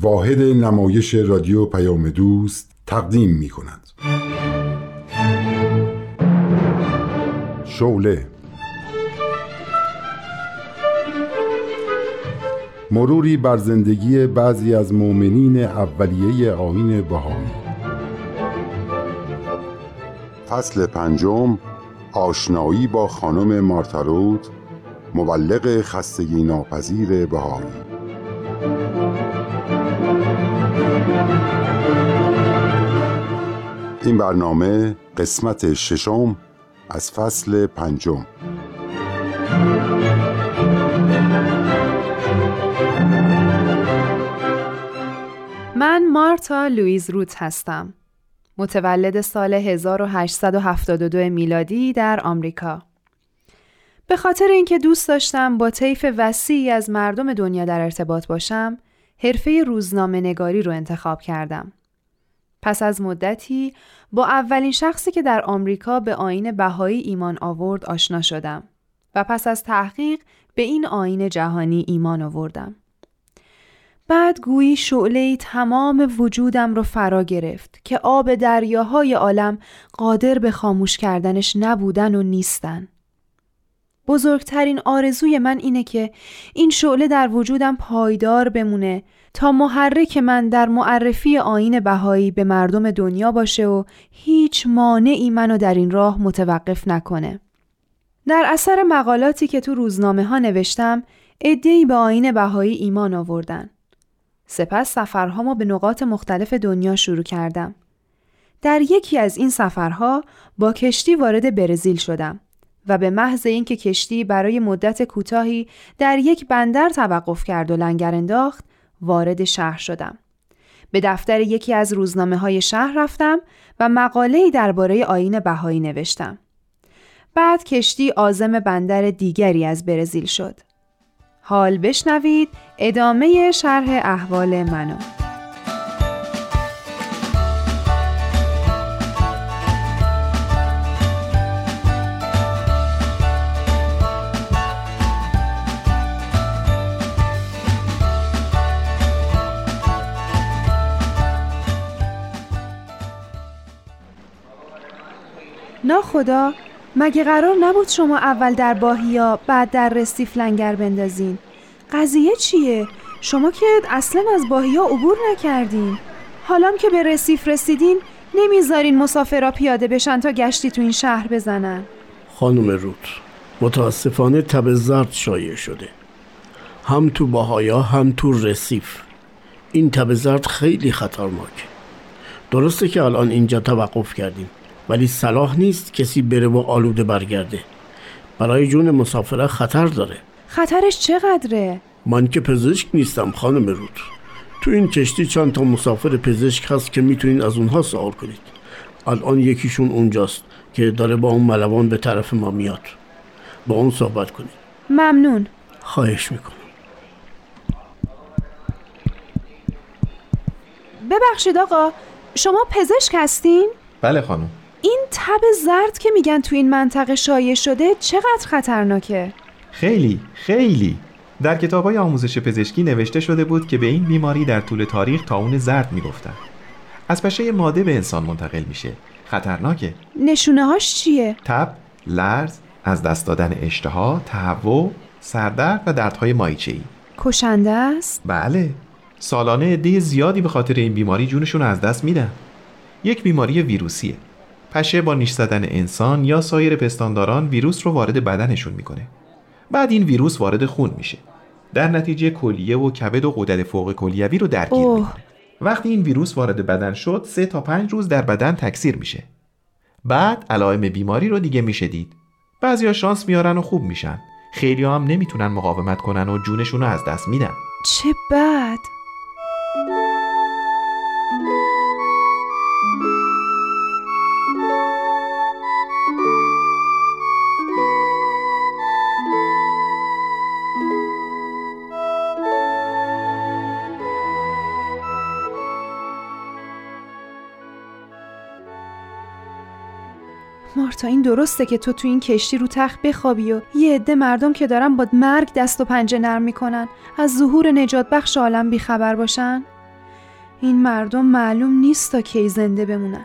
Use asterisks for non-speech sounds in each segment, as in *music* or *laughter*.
واحد نمایش رادیو پیام دوست تقدیم می کند. شوله مروری بر زندگی بعضی از مؤمنین اولیه آین بهایی. فصل پنجم آشنایی با خانم مارتارود مبلغ خستگی ناپذیر بهایی. این برنامه قسمت ششم از فصل پنجم من مارتا لویز روت هستم. متولد سال 1872 میلادی در آمریکا. به خاطر اینکه دوست داشتم با طیف وسیعی از مردم دنیا در ارتباط باشم، حرفه روزنامه نگاری رو انتخاب کردم. پس از مدتی با اولین شخصی که در آمریکا به آین بهایی ایمان آورد آشنا شدم و پس از تحقیق به این آین جهانی ایمان آوردم. بعد گویی شعله تمام وجودم رو فرا گرفت که آب دریاهای عالم قادر به خاموش کردنش نبودن و نیستن. بزرگترین آرزوی من اینه که این شعله در وجودم پایدار بمونه تا محرک من در معرفی آین بهایی به مردم دنیا باشه و هیچ مانعی منو در این راه متوقف نکنه. در اثر مقالاتی که تو روزنامه ها نوشتم، ادهی به آین بهایی ایمان آوردن. سپس سفرهامو به نقاط مختلف دنیا شروع کردم. در یکی از این سفرها با کشتی وارد برزیل شدم و به محض اینکه کشتی برای مدت کوتاهی در یک بندر توقف کرد و لنگر انداخت وارد شهر شدم. به دفتر یکی از روزنامه های شهر رفتم و مقاله‌ای درباره آین بهایی نوشتم. بعد کشتی آزم بندر دیگری از برزیل شد. حال بشنوید ادامه شرح احوال منو. خدا مگه قرار نبود شما اول در باهیا بعد در رسیف لنگر بندازین؟ قضیه چیه؟ شما که اصلا از باهیا عبور نکردین. حالام که به رسیف رسیدین نمی‌ذارین مسافرها پیاده بشن تا گشتی تو این شهر بزنن. خانم روت متاسفانه تب زرد شایع شده. هم تو باهایا هم تو رسیف. این تب زرد خیلی خطرناکه. درسته که الان اینجا توقف کردیم. ولی صلاح نیست کسی بره و آلوده برگرده. برای جون مسافره خطر داره. خطرش چقدره؟ من که پزشک نیستم خانم رود. تو این کشتی چند تا مسافر پزشک هست که می‌تونین از اونها سوال کنید. الان یکیشون اونجاست که داره با اون ملوان به طرف ما میاد. با اون صحبت کنید. ممنون. خواهش می‌کنم. ببخشید آقا شما پزشک هستین؟ بله خانم. تب زرد که میگن تو این منطقه شایع شده چقدر خطرناکه؟ خیلی خیلی. در کتاب های آموزش پزشکی نوشته شده بود که به این بیماری در طول تاریخ تاون زرد می‌گفتن. از پشه ماده به انسان منتقل میشه. خطرناکه. نشونه هاش چیه؟ تب، لرز، از دست دادن اشتها، تهوع، سردرد و دردهای مایچه‌ای. کشنده است؟ بله. سالانه عده زیادی به خاطر این بیماری جونشون از دست میدن. یک بیماری ویروسیه. پشه با نیش زدن انسان یا سایر پستانداران ویروس رو وارد بدنشون می‌کنه. بعد این ویروس وارد خون میشه. در نتیجه کلیه و کبد و غدد فوق کلیوی رو درگیر می‌کنه. وقتی این ویروس وارد بدن شد سه تا پنج روز در بدن تکثیر میشه. بعد علائم بیماری رو دیگه میشه دید. بعضیا شانس میارن و خوب میشن. خیلی هم نمی‌تونن مقاومت کنن و جونشون رو از دست میدن. چه بد. مارتا این درسته که تو تو این کشتی رو تخت بخوابی و یه عده مردم که دارن با مرگ دست و پنجه نرم می‌کنن. از ظهور نجات بخش عالم بیخبر باشن؟ این مردم معلوم نیست تا کی زنده بمونن.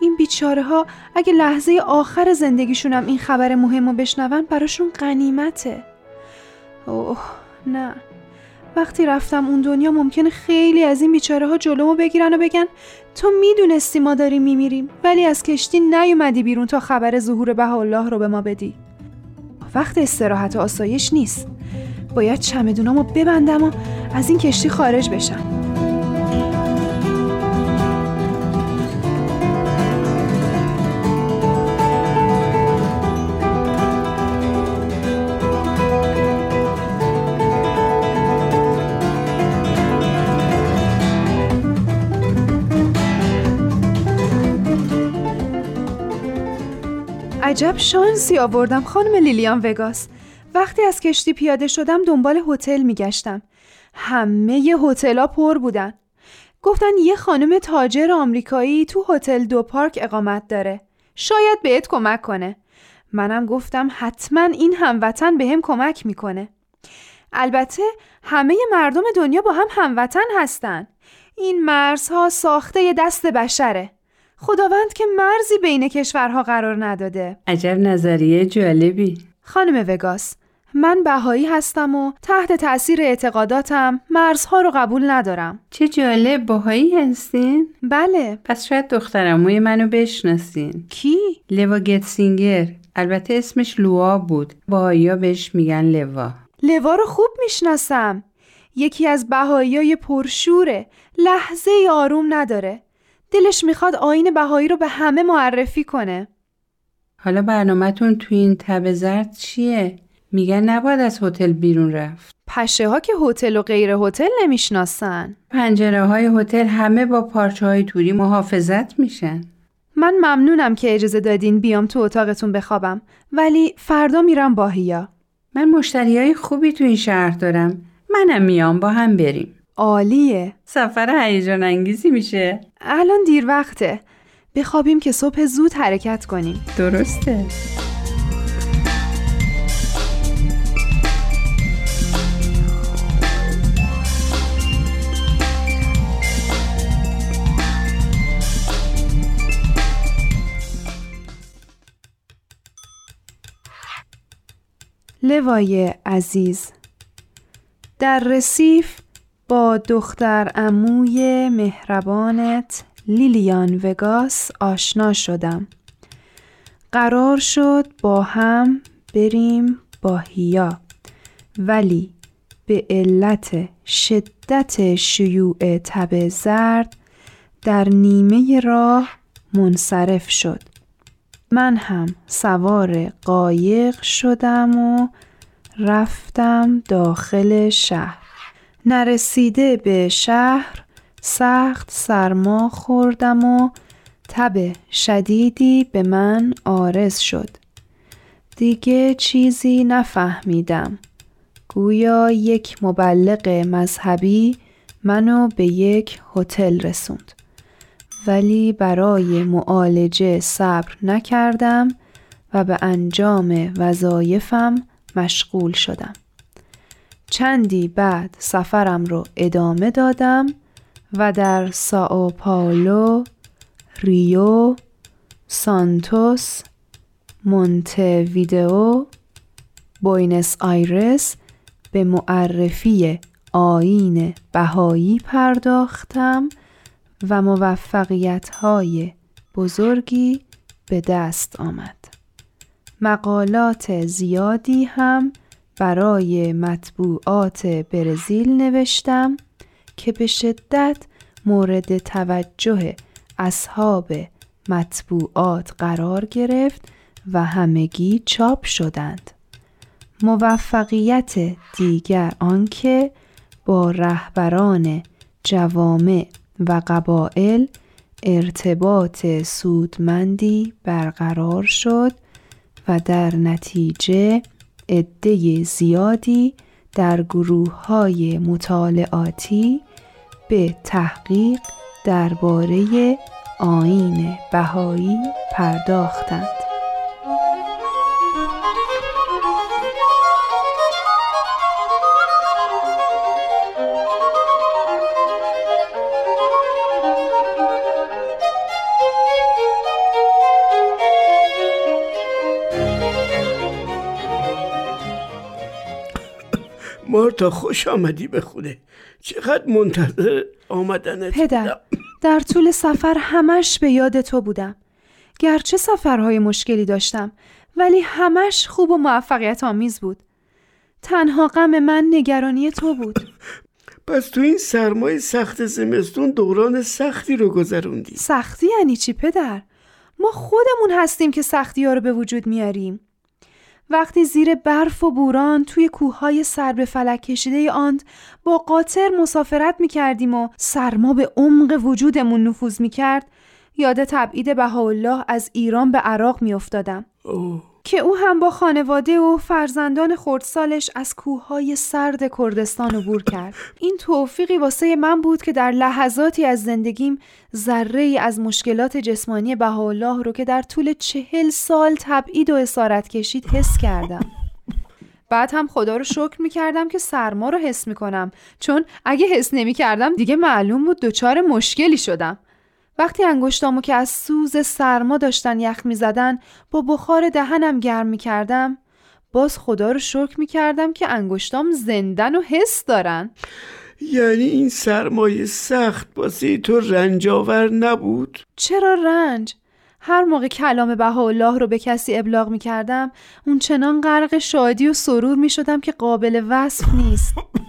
این بیچاره ها اگه لحظه آخر زندگیشونم این خبر مهم رو بشنون براشون قنیمته اوه نه. وقتی رفتم اون دنیا ممکنه خیلی از این بیچاره ها جلومو بگیرن و بگن تو می‌دونستی ما داریم میمیریم ولی از کشتی نیومدی بیرون تا خبر ظهور بهاءالله رو به ما بدی. وقت استراحت و آسایش نیست. باید چمدونامو ببندم و از این کشتی خارج بشم. عجب شانسی آوردم خانم لیلیان وگاس. وقتی از کشتی پیاده شدم دنبال هتل میگشتم. همه هتل‌ها پر بودن. گفتن یه خانم تاجر آمریکایی تو هتل دو پارک اقامت داره. شاید بهت کمک کنه. منم گفتم حتما این هموطن به هم کمک می‌کنه. البته همه مردم دنیا با هم هموطن هستن. این مرزها ساخته دست بشره. خداوند که مرزی بین کشورها قرار نداده. عجب نظریه جالبی. خانم وگاس من بهایی هستم و تحت تأثیر اعتقاداتم مرزها رو قبول ندارم. چه جالب بهایی هستین؟ بله. پس شاید دخترموی منو بشناسین. کی؟ لوا گتسینگر. البته اسمش لوا بود. بهایی بهش میگن لوا. لوا رو خوب می‌شناسم. یکی از بهایی پرشوره. لحظه آروم نداره. دلش می‌خواد آین بهایی رو به همه معرفی کنه. حالا برنامهتون تو این تب زرد چیه؟ میگن نباید از هتل بیرون رفت. پشه ها که هتل و غیر هتل نمی‌شناسن. پنجره های هتل همه با پارچه های توری محافظت میشن. من ممنونم که اجازه دادین بیام تو اتاقتون بخوابم ولی فردا میرم باهیا من مشتری های خوبی تو این شهر دارم. منم میام با هم بریم. عالیه. سفر هیجان انگیزی میشه. الان دیر وقته. بخوابیم که صبح زود حرکت کنیم. درسته. لوای عزیز در رسیف با دختر اموی مهربانت لیلیان وگاس آشنا شدم. قرار شد با هم بریم باهیا ولی به علت شدت شیوع تب زرد در نیمه راه منصرف شد. من هم سوار قایق شدم و رفتم داخل شهر. نرسیده به شهر سخت سرما خوردم و تب شدیدی به من آرز شد. دیگه چیزی نفهمیدم. گویا یک مبلغ مذهبی منو به یک هتل رسوند. ولی برای معالجه صبر نکردم و به انجام وظایفم مشغول شدم. چندی بعد سفرم رو ادامه دادم و در ساو پاولو، ریو، سانتوس، مونته ویدئو، بوینس آیرس به معرفی آین بهایی پرداختم و موفقیت های بزرگی به دست آمد. مقالات زیادی هم برای مطبوعات برزیل نوشتم که به شدت مورد توجه اصحاب مطبوعات قرار گرفت و همگی چاپ شدند. موفقیت دیگر آنکه با رهبران جوامع و قبائل ارتباط سودمندی برقرار شد و در نتیجه عده زیادی در گروه های مطالعاتی به تحقیق درباره آین بهایی پرداختند. مارتا خوش آمدی به خونه. چقدر منتظر آمدنت پدر در طول سفر همش به یاد تو بودم. گرچه سفرهای مشکلی داشتم ولی همش خوب و موفقیت آمیز بود. تنها غم من نگرانی تو بود. پس تو این سرمای سخت زمستون دوران سختی رو گذروندی؟ سختی یعنی چی پدر؟ ما خودمون هستیم که سختی ها رو به وجود میاریم. وقتی زیر برف و بوران توی کوههای سر به فلک کشیده آند با قاطر مسافرت می کردیم و سرما به عمق وجودمون نفوذ می کرد یاد تبعید بهاءالله از ایران به عراق می افتادم. که او هم با خانواده و فرزندان خردسالش از کوههای سرد کردستان عبور کرد. این توفیقی واسه من بود که در لحظاتی از زندگیم ذره ای از مشکلات جسمانی بهاءالله رو که در طول چهل سال تبعید و اسارت کشید حس کردم. بعد هم خدا رو شکر می کردم که سرما رو حس می کنم چون اگه حس نمی کردم دیگه معلوم بود دچار مشکلی شدم. وقتی انگشتامو که از سوز سرما داشتن یخ می زدن با بخار دهنم گرم می کردم باز خدا رو شکر می کردم که انگشتام زندن و حس دارن یعنی این سرمایه سخت واسه تو رنجاور نبود؟ چرا رنج؟ هر موقع کلام بهاءالله رو به کسی ابلاغ می کردم اون چنان غرق شادی و سرور می شدم که قابل وصف نیست *laughs*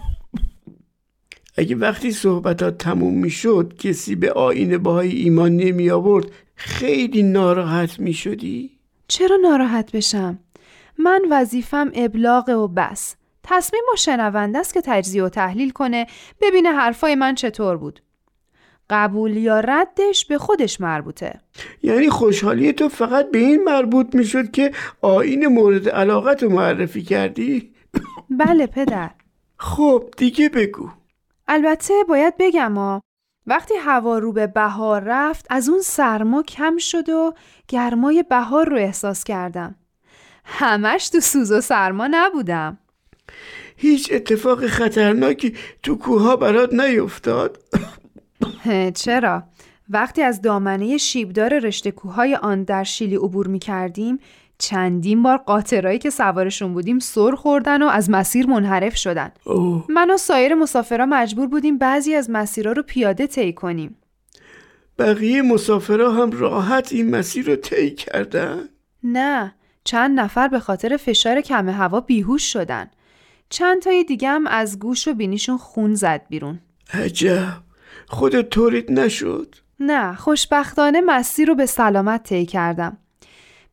اگه وقتی صحبتات تموم می شد کسی به آین باهای ایمان نمی آورد خیلی ناراحت می شدی؟ چرا ناراحت بشم؟ من وظیفم ابلاغ و بس تصمیم با شنونده است که تجزیه و تحلیل کنه ببینه حرفای من چطور بود قبول یا ردش به خودش مربوطه یعنی خوشحالی تو فقط به این مربوط می شد که آین مورد علاقت رو معرفی کردی؟ بله پدر خب دیگه بگو البته باید بگم ها وقتی هوا رو به بهار رفت از اون سرما کم شد و گرمای بهار رو احساس کردم. همش تو سوز و سرما نبودم. هیچ اتفاق خطرناکی تو کوها برات نیفتاد؟ چرا؟ وقتی از دامنه شیبدار رشته کوههای آن در شیلی عبور می کردیم چندین بار قاطرایی که سوارشون بودیم سر خوردن و از مسیر منحرف شدن. من و سایر مسافرها مجبور بودیم بعضی از مسیرها رو پیاده طی کنیم. بقیه مسافرها هم راحت این مسیر رو طی کردن؟ نه چند نفر به خاطر فشار کم هوا بیهوش شدن. چند تای دیگه هم از گوش و بینیشون خون زد بیرون. عجب. خودت طوریت نشد؟ نه خوشبختانه مسیر رو به سلامت طی کردم.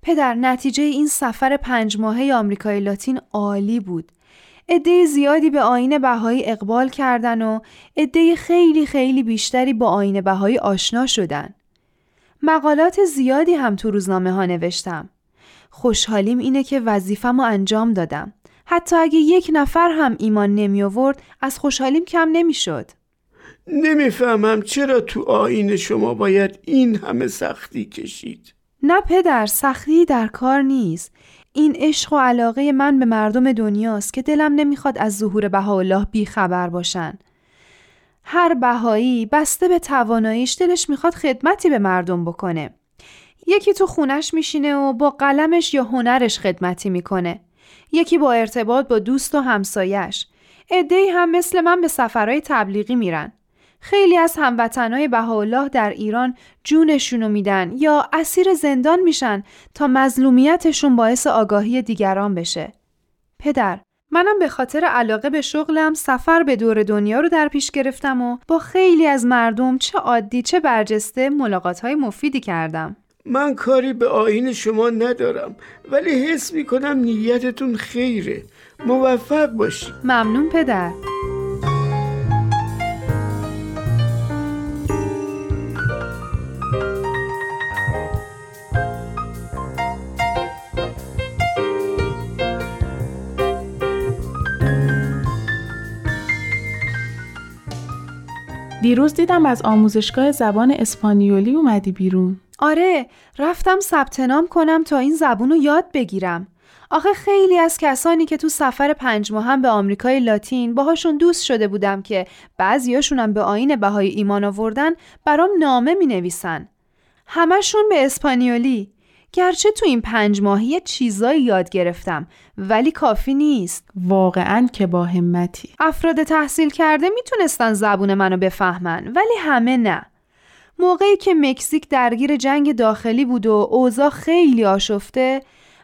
پدر نتیجه این سفر پنج ماهه آمریکای لاتین عالی بود. عده زیادی به آین بهایی اقبال کردن و عده خیلی خیلی بیشتری با آین بهایی آشنا شدن. مقالات زیادی هم تو روزنامه ها نوشتم. خوشحالیم اینه که وظیفم رو انجام دادم. حتی اگه یک نفر هم ایمان نمی آورد از خوشحالیم کم نمی شد. نمی‌فهمم چرا تو آین شما باید این همه سختی کشید. نه پدر سختی در کار نیست. این عشق و علاقه من به مردم دنیاست که دلم نمی‌خواد از ظهور بهاءالله بی خبر باشن. هر بهایی بسته به تواناییش دلش می‌خواد خدمتی به مردم بکنه. یکی تو خونش میشینه و با قلمش یا هنرش خدمتی می‌کنه. یکی با ارتباط با دوست و همسایش عدهای هم مثل من به سفرهای تبلیغی میرن. خیلی از هموطنهای بهاءالله در ایران جونشونو میدن یا اسیر زندان میشن تا مظلومیتشون باعث آگاهی دیگران بشه. پدر، منم به خاطر علاقه به شغلم سفر به دور دنیا رو در پیش گرفتم و با خیلی از مردم چه عادی چه برجسته ملاقات های مفیدی کردم. من کاری به آین شما ندارم ولی حس می‌کنم نیتتون خیره. موفق باشی. ممنون پدر. دیروز دیدم از آموزشگاه زبان اسپانیولی اومدی بیرون. آره رفتم ثبت نام کنم تا این زبون رو یاد بگیرم. آخه خیلی از کسانی که تو سفر پنج هم به آمریکای لاتین باهاشون دوست شده بودم که بعضیاشونم به آین بهای ایمان آوردن برام نامه می نویسن. همشون به اسپانیولی. گرچه تو این پنج ماهی چیزایی یاد گرفتم ولی کافی نیست. واقعا که با همتی. افراد تحصیل کرده می‌تونستن زبون منو بفهمن ولی همه نه. موقعی که مکزیک درگیر جنگ داخلی بود و اوضاع خیلی آشفته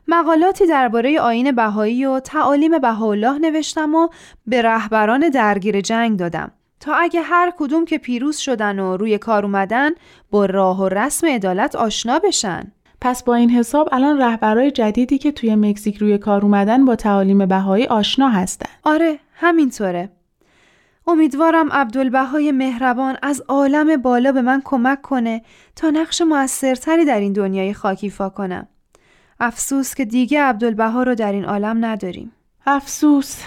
مقالاتی درباره آین بهایی و تعالیم بهاءالله نوشتم و به رهبران درگیر جنگ دادم. تا اگه هر کدوم که پیروز شدن و روی کار اومدن با راه و رسم عدالت آشنا بشن. پس با این حساب الان رهبرای جدیدی که توی مکزیک روی کار اومدن با تعالیم بهایی آشنا هستن. آره همینطوره. امیدوارم عبدالبهای مهربان از عالم بالا به من کمک کنه تا نقش موثرتری در این دنیای خاکیفا کنم. افسوس که دیگه عبدالبها رو در این عالم نداریم. افسوس.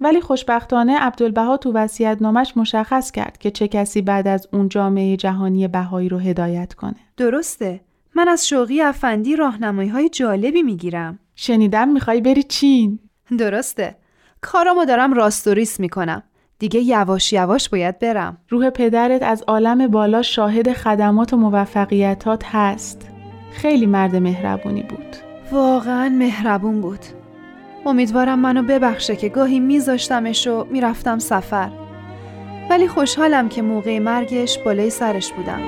ولی خوشبختانه عبدالبها تو وصیت نامش مشخص کرد که چه کسی بعد از اون جامعه جهانی بهایی رو هدایت کنه. درسته. من از شوقی افندی راهنمایی های جالبی می‌گیرم. شنیدم می‌خوای بری چین. درسته. کارامو دارم راستوریس می‌کنم. دیگه یواش یواش باید برم. روح پدرت از عالم بالا شاهد خدمات و موفقیتات هست. خیلی مرد مهربونی بود. واقعا مهربون بود. امیدوارم منو ببخشه که گاهی میذاشتمش و می‌رفتم سفر. ولی خوشحالم که موقع مرگش بالای سرش بودم.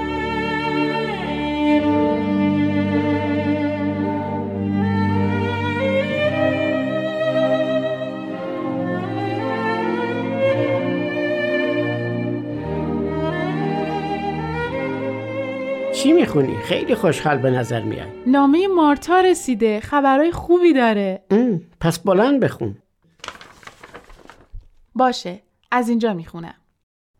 می‌خونی؟ خیلی خوشحال به نظر میاد نامه مارتا رسیده. خبرهای خوبی داره. ام، پس بلند بخون. باشه. از اینجا می‌خونم.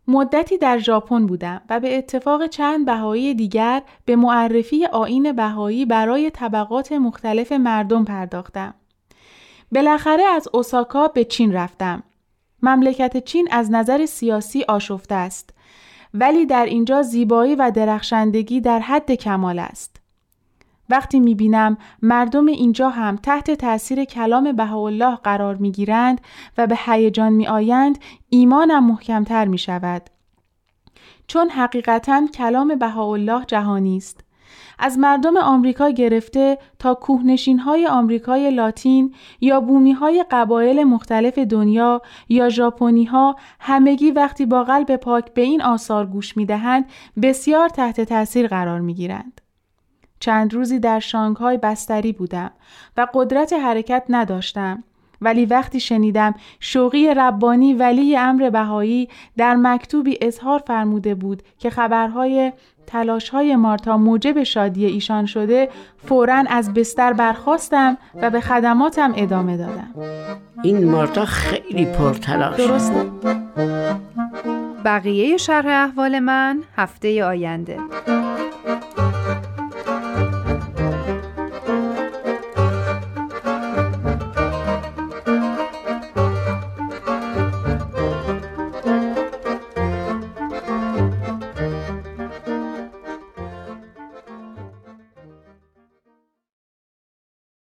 مدتی در ژاپن بودم و به اتفاق چند بهایی دیگر به معرفی آین بهایی برای طبقات مختلف مردم پرداختم. بالاخره از اوساکا به چین رفتم. مملکت چین از نظر سیاسی آشفته است. ولی در اینجا زیبایی و درخشندگی در حد کمال است. وقتی می‌بینم مردم اینجا هم تحت تأثیر کلام بهاءالله قرار می‌گیرند و به هیجان میآیند ایمانم محکمتر می شود. چون حقیقتا کلام بهاءالله جهانی است. از مردم آمریکا گرفته تا کوهنشین های آمریکای لاتین یا بومی های قبایل مختلف دنیا یا ژاپنی ها همگی وقتی با قلب پاک به این آثار گوش می دهند بسیار تحت تاثیر قرار می گیرند. چند روزی در شانگهای بستری بودم و قدرت حرکت نداشتم ولی وقتی شنیدم شوقی ربانی ولی امر بهایی در مکتوبی اظهار فرموده بود که خبرهای تلاشهای مارتا موجب شادی ایشان شده فورا از بستر برخواستم و به خدماتم ادامه دادم. این مارتا خیلی پرتلاش درسته بقیه شرح احوال من هفته آینده.